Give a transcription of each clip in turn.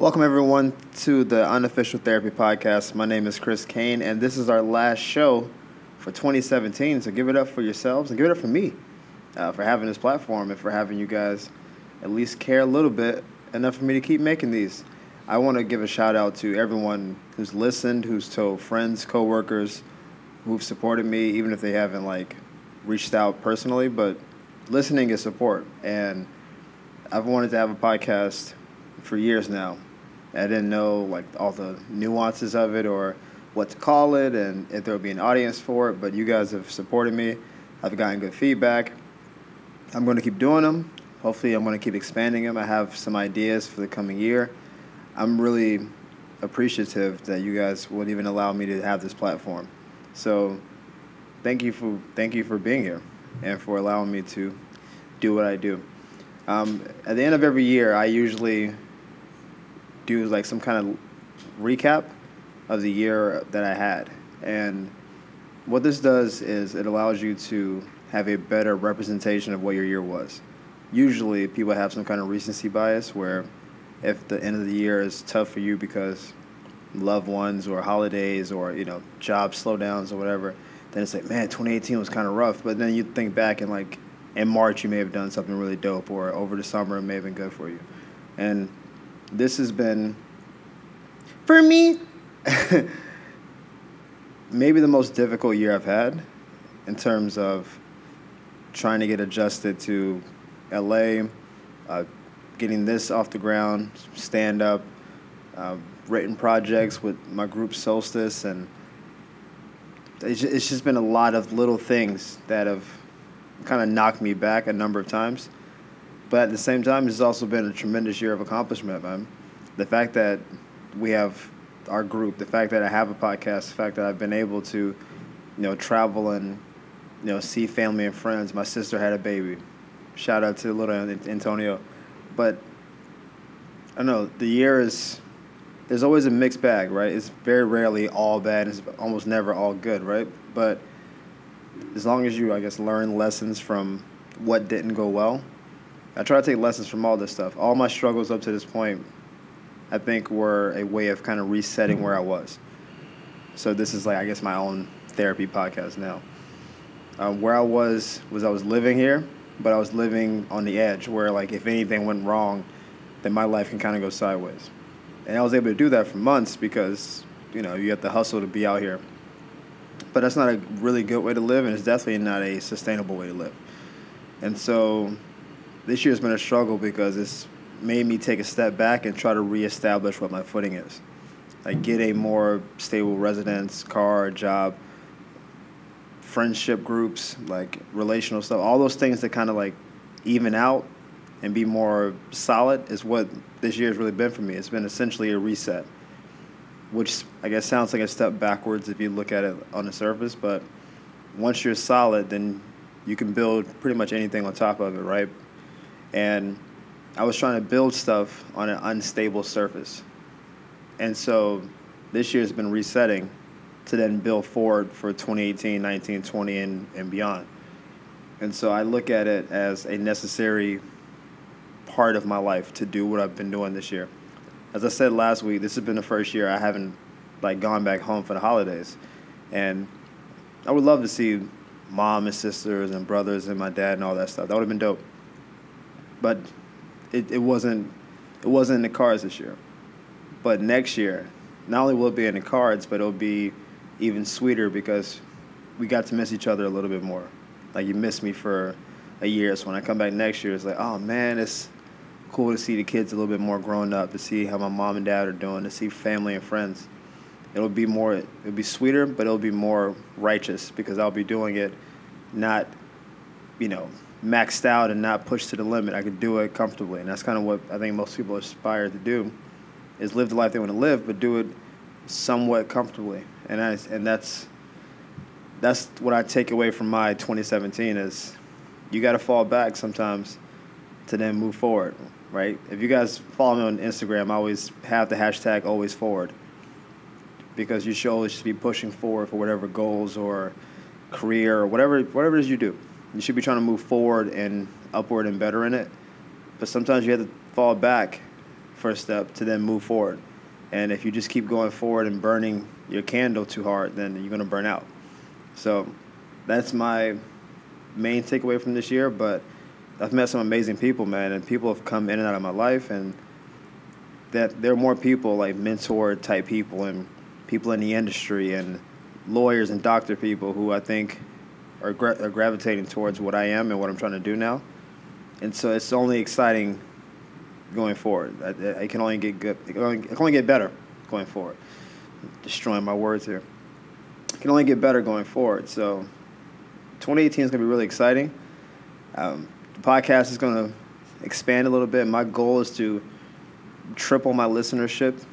Welcome, everyone, to the Unofficial Therapy Podcast. My name is Chris Kane, and this is our last show for 2017. So give it up for yourselves and give it up for me uh, for having this platform and for having you guys at least care a little bit enough for me to keep making these. I want to give a shout out to everyone who's listened, who's told friends, coworkers, who've supported me, even if they haven't like reached out personally. But listening is support, and I've wanted to have a podcast for years now. I didn't know like all the nuances of it or what to call it and if there would be an audience for it. But you guys have supported me. I've gotten good feedback. I'm going to keep doing them. Hopefully, I'm going to keep expanding them. I have some ideas for the coming year. I'm really appreciative that you guys would even allow me to have this platform. So, thank you for thank you for being here and for allowing me to do what I do. Um, at the end of every year, I usually do like some kind of recap of the year that I had. And what this does is it allows you to have a better representation of what your year was. Usually, people have some kind of recency bias where if the end of the year is tough for you because loved ones or holidays or you know job slowdowns or whatever, then it's like man, 2018 was kind of rough. But then you think back and like in March you may have done something really dope, or over the summer it may have been good for you. And this has been for me maybe the most difficult year I've had in terms of trying to get adjusted to LA, uh, getting this off the ground, stand up, uh, written projects with my group Solstice, and it's just, it's just been a lot of little things that have kind of knocked me back a number of times. But at the same time, it's also been a tremendous year of accomplishment, man. The fact that we have our group, the fact that I have a podcast, the fact that I've been able to, you know, travel and, you know, see family and friends. My sister had a baby. Shout out to little Antonio. But I don't know, the year is there's always a mixed bag, right? It's very rarely all bad. It's almost never all good, right? But as long as you, I guess, learn lessons from what didn't go well, I try to take lessons from all this stuff. All my struggles up to this point I think were a way of kind of resetting where I was. So this is like I guess my own therapy podcast now. Um, where I was was I was living here, but I was living on the edge where like if anything went wrong, then my life can kind of go sideways. And I was able to do that for months because you know you have to hustle to be out here. But that's not a really good way to live, and it's definitely not a sustainable way to live. And so this year's been a struggle because it's made me take a step back and try to reestablish what my footing is. Like get a more stable residence, car, job, friendship groups, like relational stuff, all those things that kind of like even out and be more solid is what this year has really been for me. It's been essentially a reset, which I guess sounds like a step backwards if you look at it on the surface, but once you're solid, then you can build pretty much anything on top of it, right? And I was trying to build stuff on an unstable surface. And so this year's been resetting to then build forward for 2018, 19, 20, and, and beyond. And so I look at it as a necessary part of my life to do what I've been doing this year. As I said last week, this has been the first year I haven't like gone back home for the holidays. And I would love to see mom and sisters and brothers and my dad and all that stuff. That would have been dope. But it, it wasn't it wasn't in the cards this year. But next year, not only will it be in the cards, but it'll be even sweeter because we got to miss each other a little bit more. Like you missed me for a year, so when I come back next year, it's like, oh man, it's cool to see the kids a little bit more grown up, to see how my mom and dad are doing, to see family and friends. It'll be more, it'll be sweeter, but it'll be more righteous because I'll be doing it not, you know, maxed out and not pushed to the limit. I could do it comfortably, and that's kind of what I think most people aspire to do, is live the life they want to live, but do it somewhat comfortably. And I, and that's that's what I take away from my 2017 is you got to fall back sometimes to then move forward, right? If you guys follow me on Instagram, I always have the hashtag always forward because you should always be pushing forward for whatever goals or career or whatever whatever it is you do. You should be trying to move forward and upward and better in it. But sometimes you have to fall back for a step to then move forward. And if you just keep going forward and burning your candle too hard, then you're going to burn out. So that's my main takeaway from this year. But I've met some amazing people, man, and people have come in and out of my life, and that there are more people like mentor type people and people in the industry and lawyers and doctor people who I think are, gra- are gravitating towards what I am and what I'm trying to do now. And so it's only exciting going forward. I, I can only get good. It can only, get better going forward. Destroying my words here. It can only get better going forward. So 2018 is going to be really exciting. Um, the podcast is going to expand a little bit. My goal is to triple my listenership,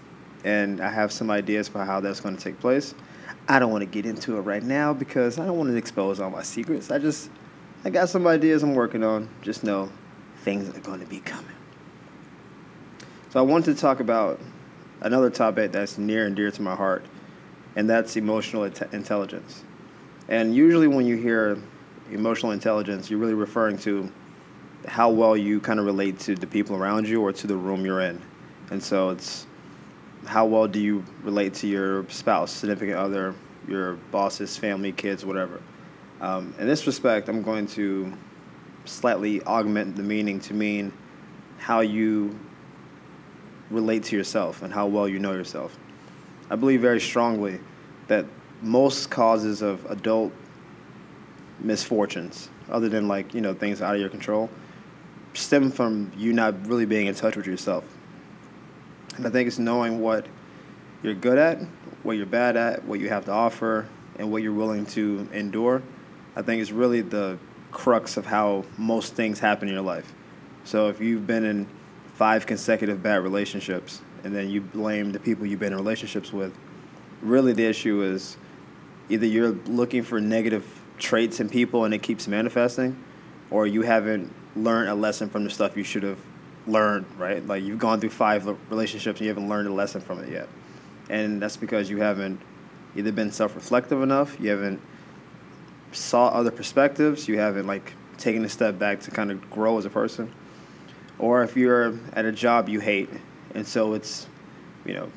and I have some ideas for how that's going to take place. I don't want to get into it right now because I don't want to expose all my secrets. I just, I got some ideas I'm working on. Just know things are going to be coming. So I wanted to talk about another topic that's near and dear to my heart, and that's emotional intelligence. And usually, when you hear emotional intelligence, you're really referring to how well you kind of relate to the people around you or to the room you're in. And so it's how well do you relate to your spouse, significant other, your bosses, family, kids, whatever. Um, in this respect, I'm going to slightly augment the meaning to mean how you relate to yourself and how well you know yourself. I believe very strongly that most causes of adult misfortunes, other than like, you know, things out of your control, stem from you not really being in touch with yourself. And I think it's knowing what you're good at, what you're bad at, what you have to offer, and what you're willing to endure. I think it's really the crux of how most things happen in your life. So if you've been in five consecutive bad relationships and then you blame the people you've been in relationships with, really the issue is either you're looking for negative traits in people and it keeps manifesting, or you haven't learned a lesson from the stuff you should have learned, right? Like you've gone through five relationships and you haven't learned a lesson from it yet. And that's because you haven't either been self-reflective enough, you haven't saw other perspectives, you haven't like taken a step back to kind of grow as a person. Or if you're at a job you hate and so it's, you know,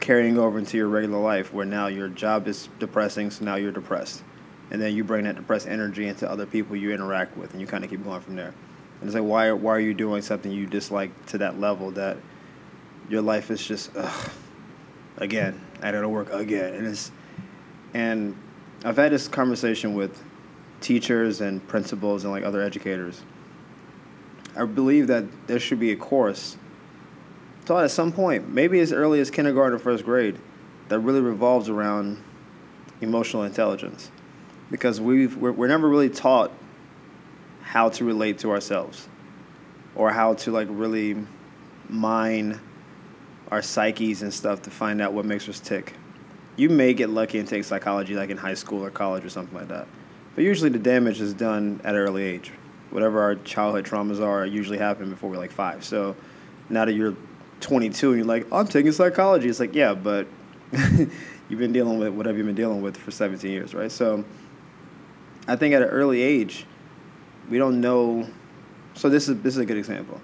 carrying over into your regular life where now your job is depressing, so now you're depressed. And then you bring that depressed energy into other people you interact with and you kind of keep going from there. And it's like, why, why are you doing something you dislike to that level that your life is just, ugh, again, I gotta work again. And it's, and I've had this conversation with teachers and principals and like other educators. I believe that there should be a course taught at some point, maybe as early as kindergarten or first grade, that really revolves around emotional intelligence. Because we've, we're, we're never really taught how to relate to ourselves or how to like really mine our psyches and stuff to find out what makes us tick. You may get lucky and take psychology like in high school or college or something like that. But usually the damage is done at an early age. Whatever our childhood traumas are usually happen before we're like five. So now that you're 22 and you're like, I'm taking psychology, it's like, yeah, but you've been dealing with whatever you've been dealing with for 17 years, right? So I think at an early age, we don't know. So this is this is a good example.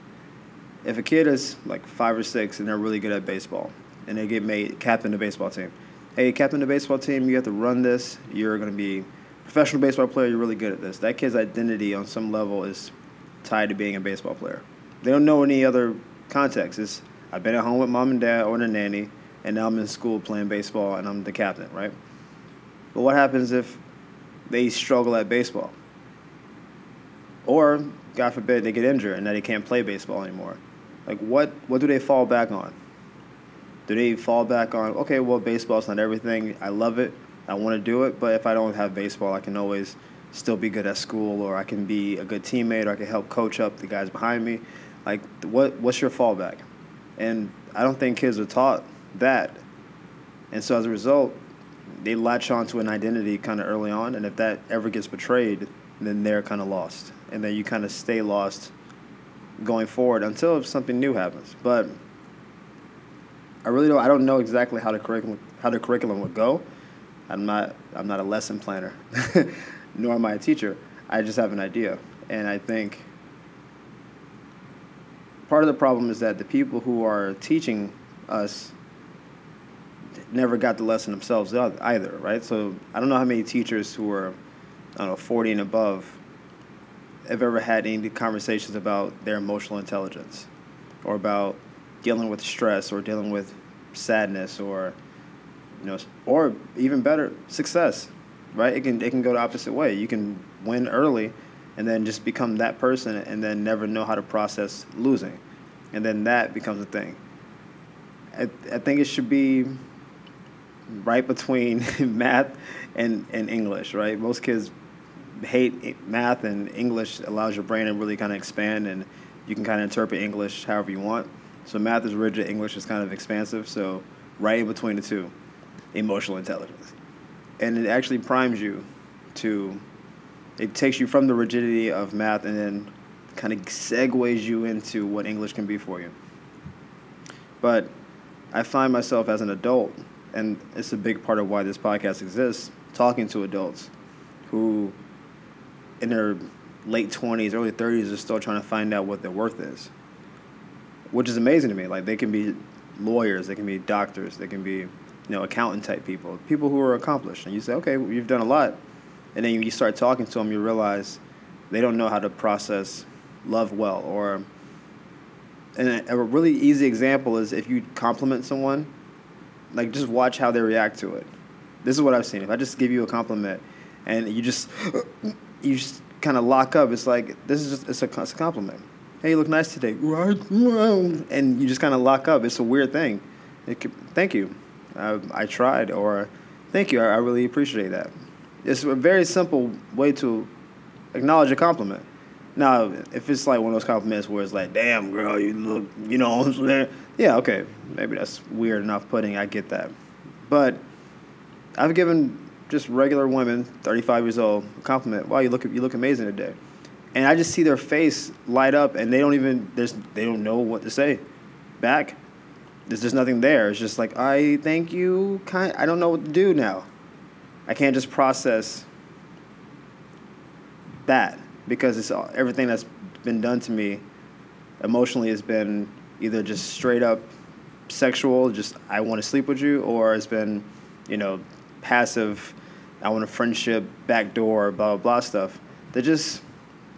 If a kid is like five or six and they're really good at baseball, and they get made captain of the baseball team, hey, captain of the baseball team, you have to run this. You're going to be professional baseball player. You're really good at this. That kid's identity on some level is tied to being a baseball player. They don't know any other context. It's I've been at home with mom and dad or the nanny, and now I'm in school playing baseball and I'm the captain, right? But what happens if they struggle at baseball? Or God forbid they get injured and that they can't play baseball anymore. Like what what do they fall back on? Do they fall back on okay, well baseball's not everything. I love it. I want to do it, but if I don't have baseball, I can always still be good at school or I can be a good teammate or I can help coach up the guys behind me. Like what what's your fallback? And I don't think kids are taught that. And so as a result, they latch on to an identity kind of early on, and if that ever gets betrayed, then they're kind of lost and then you kind of stay lost going forward until something new happens. But I really don't. I don't know exactly how the curriculum how the curriculum would go. I'm not. I'm not a lesson planner, nor am I a teacher. I just have an idea, and I think part of the problem is that the people who are teaching us never got the lesson themselves either, right? So I don't know how many teachers who are, I don't know, 40 and above have ever had any conversations about their emotional intelligence or about dealing with stress or dealing with sadness or, you know, or even better, success, right? It can, it can go the opposite way. You can win early and then just become that person and then never know how to process losing. And then that becomes a thing. I, I think it should be right between math and, and English, right? Most kids hate math, and English allows your brain to really kind of expand, and you can kind of interpret English however you want. So math is rigid, English is kind of expansive. So right in between the two, emotional intelligence, and it actually primes you to. It takes you from the rigidity of math and then kind of segues you into what English can be for you. But I find myself as an adult and it's a big part of why this podcast exists, talking to adults who, in their late 20s, early 30s, are still trying to find out what their worth is, which is amazing to me. Like, they can be lawyers, they can be doctors, they can be, you know, accountant type people, people who are accomplished. And you say, okay, you've done a lot. And then you start talking to them, you realize they don't know how to process love well. Or, and a really easy example is if you compliment someone, like just watch how they react to it. This is what I've seen. If I just give you a compliment and you just you just kind of lock up, it's like this is just it's a, it's a compliment. Hey, you look nice today. And you just kind of lock up. It's a weird thing. Could, thank you. I, I tried. Or thank you. I, I really appreciate that. It's a very simple way to acknowledge a compliment. Now, if it's like one of those compliments where it's like, "Damn, girl, you look," you know, what I'm saying? yeah, okay, maybe that's weird enough putting. I get that, but I've given just regular women, 35 years old, compliment. Wow, you look you look amazing today, and I just see their face light up, and they don't even they don't know what to say back. There's just nothing there. It's just like I thank you. Kind I don't know what to do now. I can't just process that because it's all, everything that's been done to me emotionally has been either just straight up sexual, just I want to sleep with you, or it's been, you know, passive, I want a friendship, backdoor, blah blah blah stuff. That just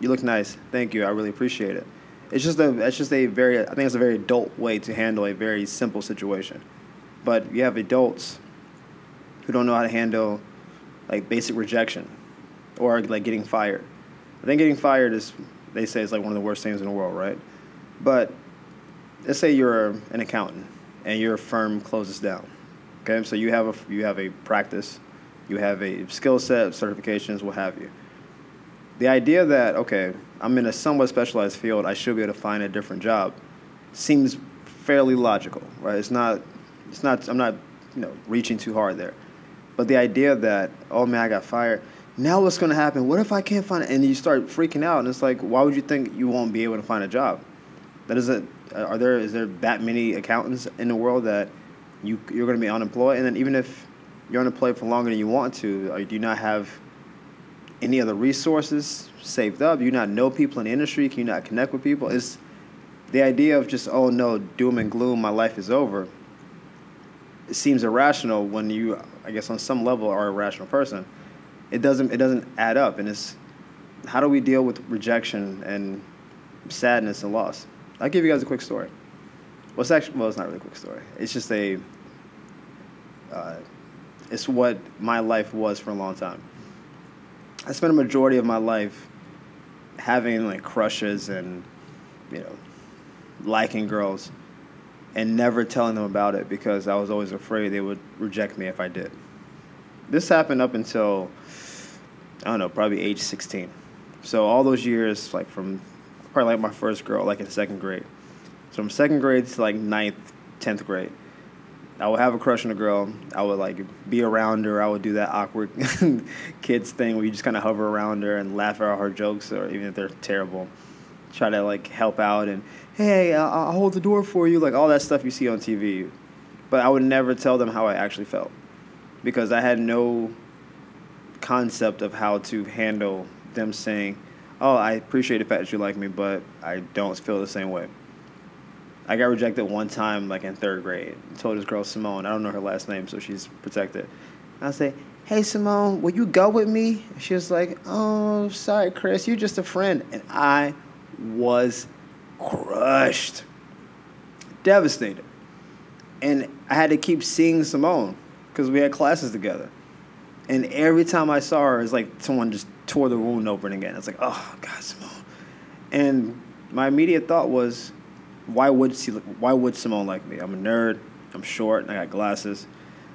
you look nice, thank you, I really appreciate it. It's just a it's just a very I think it's a very adult way to handle a very simple situation. But you have adults who don't know how to handle like basic rejection or like getting fired. I think getting fired is, they say, is like one of the worst things in the world, right? But let's say you're an accountant and your firm closes down. Okay, so you have a you have a practice, you have a skill set, certifications, what have you. The idea that okay, I'm in a somewhat specialized field, I should be able to find a different job, seems fairly logical, right? It's not, it's not. I'm not, you know, reaching too hard there. But the idea that oh man, I got fired now what's going to happen? What if I can't find it? And you start freaking out, and it's like, why would you think you won't be able to find a job? That is it. Are there is there that many accountants in the world that you you're going to be unemployed? And then even if you're unemployed for longer than you want to, or do not have any other resources saved up? You not know people in the industry? Can you not connect with people? It's the idea of just oh no, doom and gloom, my life is over. It seems irrational when you, I guess, on some level, are a rational person it doesn't it doesn't add up and it's how do we deal with rejection and sadness and loss i'll give you guys a quick story well it's actually well it's not really a quick story it's just a uh, it's what my life was for a long time i spent a majority of my life having like crushes and you know liking girls and never telling them about it because i was always afraid they would reject me if i did this happened up until I don't know, probably age 16. So all those years, like from probably like my first girl, like in second grade. So from second grade to like ninth, tenth grade, I would have a crush on a girl. I would like be around her. I would do that awkward kids thing where you just kind of hover around her and laugh at her jokes, or even if they're terrible. Try to like help out and hey, I'll, I'll hold the door for you, like all that stuff you see on TV. But I would never tell them how I actually felt because I had no concept of how to handle them saying, "Oh, I appreciate the fact that you like me, but I don't feel the same way." I got rejected one time, like in third grade. I told this girl Simone, I don't know her last name, so she's protected. I say, "Hey Simone, will you go with me?" She was like, "Oh, sorry, Chris, you're just a friend," and I was crushed, devastated, and I had to keep seeing Simone because we had classes together. And every time I saw her, it's like someone just tore the wound open again. It's like, oh God, Simone. And my immediate thought was, why would she? Why would Simone like me? I'm a nerd. I'm short. I got glasses.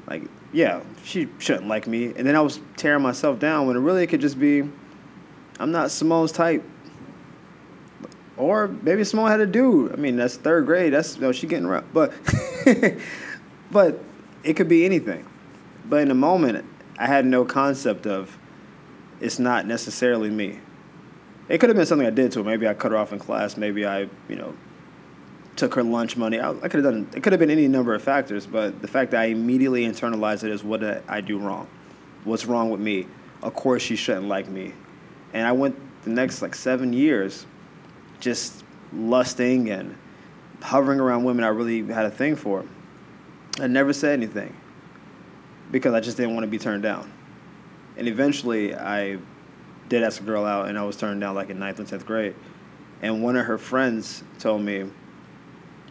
Like, yeah, she shouldn't like me. And then I was tearing myself down when it really could just be, I'm not Simone's type. Or maybe Simone had a dude. I mean, that's third grade. That's you know, she getting around. But, but it could be anything. But in the moment, I had no concept of it's not necessarily me. It could have been something I did to her. Maybe I cut her off in class. Maybe I, you know, took her lunch money. I, I could have done. It could have been any number of factors. But the fact that I immediately internalized it as what did I do wrong? What's wrong with me? Of course, she shouldn't like me. And I went the next like seven years, just lusting and hovering around women I really had a thing for. I never said anything because I just didn't want to be turned down. And eventually, I did ask a girl out, and I was turned down like in ninth and tenth grade. And one of her friends told me,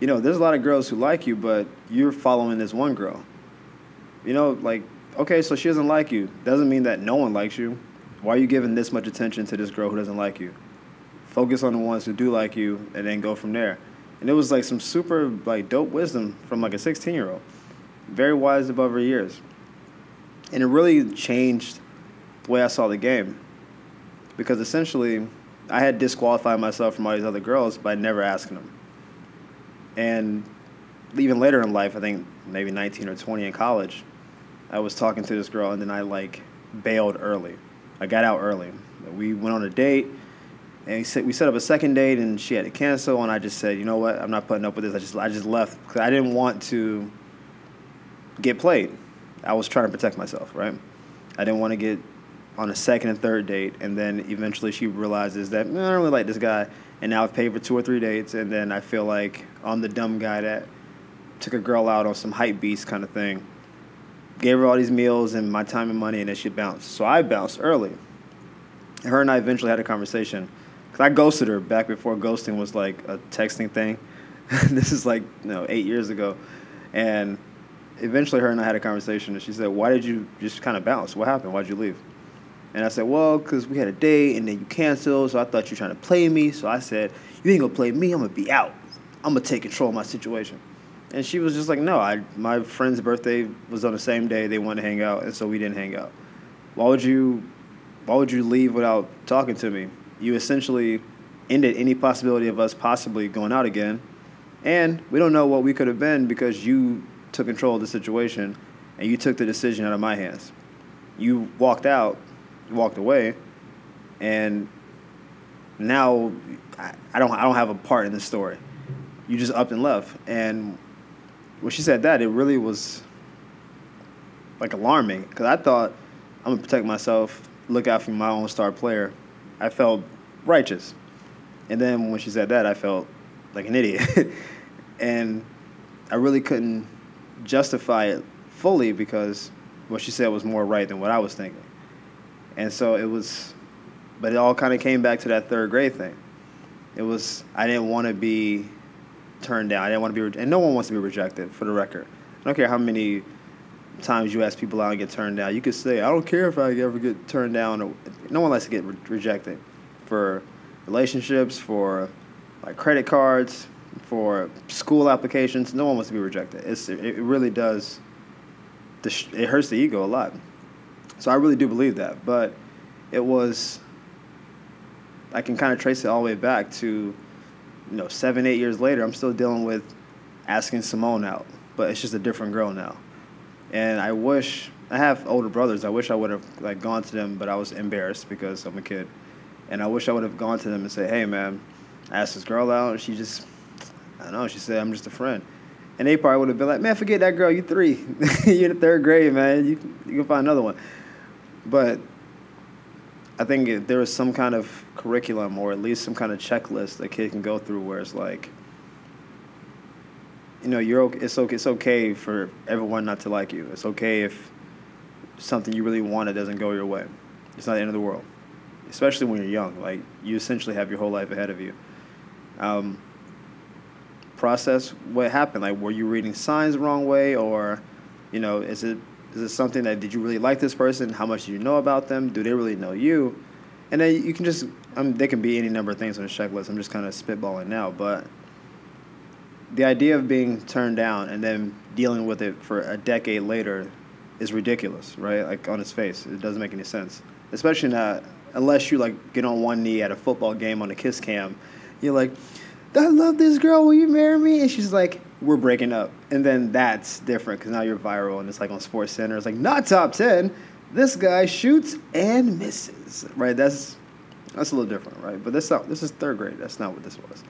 you know, there's a lot of girls who like you, but you're following this one girl. You know, like, okay, so she doesn't like you. Doesn't mean that no one likes you. Why are you giving this much attention to this girl who doesn't like you? Focus on the ones who do like you, and then go from there. And it was like some super like dope wisdom from like a 16 year old, very wise above her years, and it really changed the way I saw the game because essentially I had disqualified myself from all these other girls by never asking them. And even later in life, I think maybe 19 or 20 in college, I was talking to this girl and then I like bailed early. I got out early. We went on a date and we set up a second date and she had to cancel and I just said, you know what, I'm not putting up with this. I just I just left because I didn't want to get played. I was trying to protect myself, right? I didn't want to get on a second and third date, and then eventually she realizes that I don't really like this guy, and now I've paid for two or three dates, and then I feel like I'm the dumb guy that took a girl out on some hype beast kind of thing, gave her all these meals and my time and money, and then she bounced. So I bounced early. Her and I eventually had a conversation, because I ghosted her back before ghosting was like a texting thing. this is like you know eight years ago, and eventually her and I had a conversation, and she said, "Why did you just kind of bounce? What happened? Why'd you leave?" And I said, well, because we had a date and then you canceled, so I thought you were trying to play me. So I said, you ain't gonna play me, I'm gonna be out. I'm gonna take control of my situation. And she was just like, no, I, my friend's birthday was on the same day, they wanted to hang out, and so we didn't hang out. Why would you, why would you leave without talking to me? You essentially ended any possibility of us possibly going out again. And we don't know what we could have been because you took control of the situation and you took the decision out of my hands. You walked out walked away, and now I, I don't I don't have a part in the story. You just up and left, and when she said that, it really was like alarming because I thought I'm gonna protect myself, look out for my own star player. I felt righteous, and then when she said that, I felt like an idiot, and I really couldn't justify it fully because what she said was more right than what I was thinking. And so it was, but it all kind of came back to that third grade thing. It was, I didn't want to be turned down. I didn't want to be, and no one wants to be rejected, for the record. I don't care how many times you ask people out and get turned down. You could say, I don't care if I ever get turned down. No one likes to get re- rejected for relationships, for like credit cards, for school applications. No one wants to be rejected. It's, it really does, it hurts the ego a lot. So I really do believe that. But it was, I can kind of trace it all the way back to, you know, seven, eight years later, I'm still dealing with asking Simone out, but it's just a different girl now. And I wish, I have older brothers, I wish I would have like gone to them, but I was embarrassed because I'm a kid. And I wish I would have gone to them and say, hey man, I asked this girl out and she just, I don't know, she said, I'm just a friend. And they probably would have been like, man, forget that girl, you three. You're in the third grade, man. You, you can find another one. But I think if there is some kind of curriculum or at least some kind of checklist that kid can go through where it's like, you know, you're okay, it's okay. It's okay for everyone not to like you. It's okay if something you really wanted doesn't go your way. It's not the end of the world, especially when you're young. Like you essentially have your whole life ahead of you. Um, process what happened. Like, were you reading signs the wrong way, or, you know, is it is it something that did you really like this person? How much do you know about them? Do they really know you? And then you can just, I mean, they can be any number of things on a checklist. I'm just kind of spitballing now, but the idea of being turned down and then dealing with it for a decade later is ridiculous, right? Like on its face, it doesn't make any sense. Especially not unless you like get on one knee at a football game on a kiss cam. You're like, I love this girl. Will you marry me? And she's like, we're breaking up. And then that's different because now you're viral and it's like on SportsCenter. It's like not top ten. This guy shoots and misses. Right? That's that's a little different, right? But this this is third grade. That's not what this was.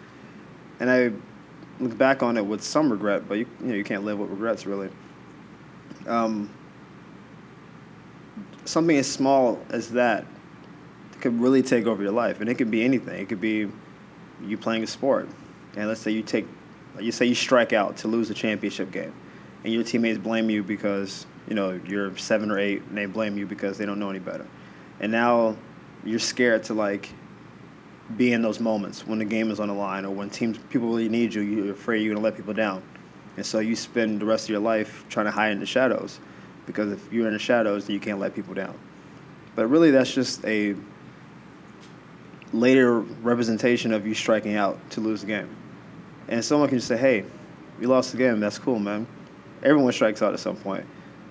And I look back on it with some regret, but you, you know you can't live with regrets really. Um, something as small as that could really take over your life, and it could be anything. It could be you playing a sport, and let's say you take, you say you strike out to lose a championship game, and your teammates blame you because you know you're seven or eight, and they blame you because they don't know any better, and now you're scared to like be in those moments when the game is on the line or when teams people really need you. You're afraid you're gonna let people down, and so you spend the rest of your life trying to hide in the shadows, because if you're in the shadows, then you can't let people down. But really, that's just a later representation of you striking out to lose the game. And someone can just say, hey, you lost the game. That's cool, man. Everyone strikes out at some point.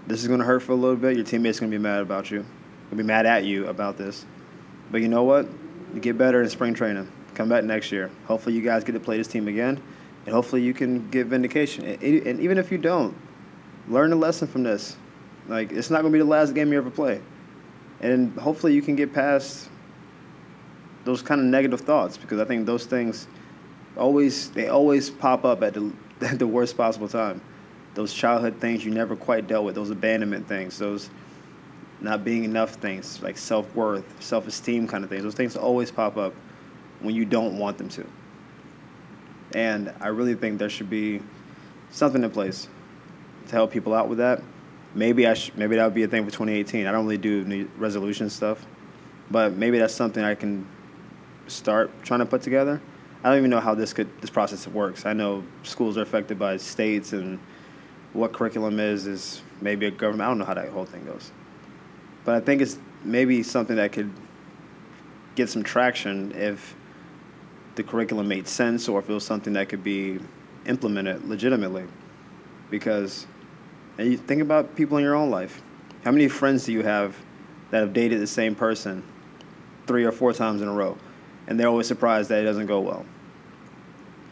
This is going to hurt for a little bit. Your teammates going to be mad about you. To be mad at you about this. But you know what? You get better in spring training. Come back next year. Hopefully, you guys get to play this team again. And hopefully, you can get vindication. And even if you don't, learn a lesson from this. Like, it's not going to be the last game you ever play. And hopefully, you can get past those kind of negative thoughts because I think those things always they always pop up at the at the worst possible time. Those childhood things you never quite dealt with, those abandonment things, those not being enough things like self worth, self esteem kind of things. Those things always pop up when you don't want them to. And I really think there should be something in place to help people out with that. Maybe I sh- maybe that would be a thing for 2018. I don't really do new resolution stuff, but maybe that's something I can start trying to put together. I don't even know how this could this process works. I know schools are affected by states and what curriculum is is maybe a government. I don't know how that whole thing goes, but I think it's maybe something that could get some traction if the curriculum made sense or if it was something that could be implemented legitimately. Because and you think about people in your own life. How many friends do you have that have dated the same person three or four times in a row? and they're always surprised that it doesn't go well.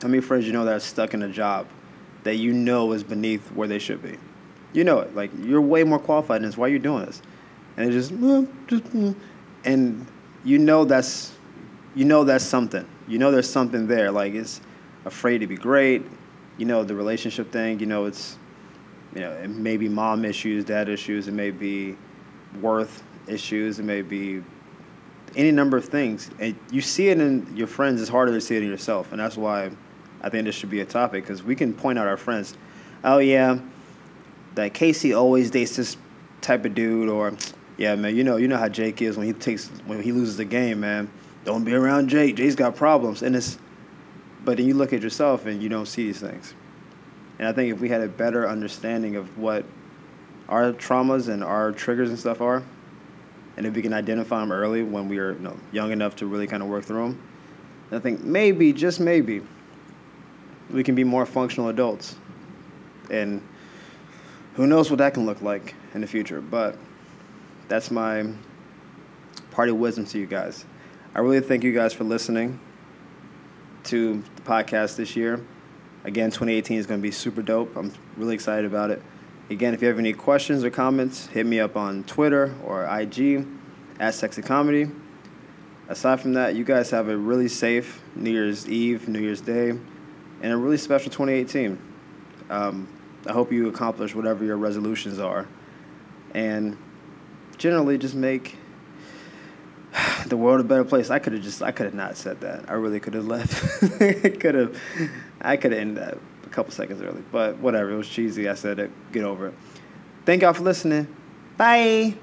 How many friends you know that are stuck in a job that you know is beneath where they should be? You know it. Like you're way more qualified in this. Why are you doing this? And it just, just mm. and you know that's, you know that's something. You know there's something there. Like it's afraid to be great. You know the relationship thing. You know it's, you know it may be mom issues, dad issues. It may be worth issues. It may be any number of things. And you see it in your friends, it's harder to see it in yourself. And that's why I think this should be a topic because we can point out our friends. Oh, yeah, that Casey always dates this type of dude, or yeah, man, you know, you know how Jake is when he takes when he loses the game, man. Don't be around Jake. Jake's got problems, and it's. But then you look at yourself and you don't see these things. And I think if we had a better understanding of what our traumas and our triggers and stuff are, and if we can identify them early when we are you know, young enough to really kind of work through them, I think maybe, just maybe, we can be more functional adults. And who knows what that can look like in the future. But that's my party wisdom to you guys. I really thank you guys for listening to the podcast this year. Again, 2018 is going to be super dope. I'm really excited about it. Again, if you have any questions or comments, hit me up on Twitter or IG at Sexy Comedy. Aside from that, you guys have a really safe New Year's Eve, New Year's Day, and a really special 2018. Um, I hope you accomplish whatever your resolutions are. And generally, just make the world a better place. I could have just, I could have not said that. I really could have left. I could have, I could have ended that a couple seconds early. But whatever, it was cheesy. I said it. Get over it. Thank y'all for listening. Bye.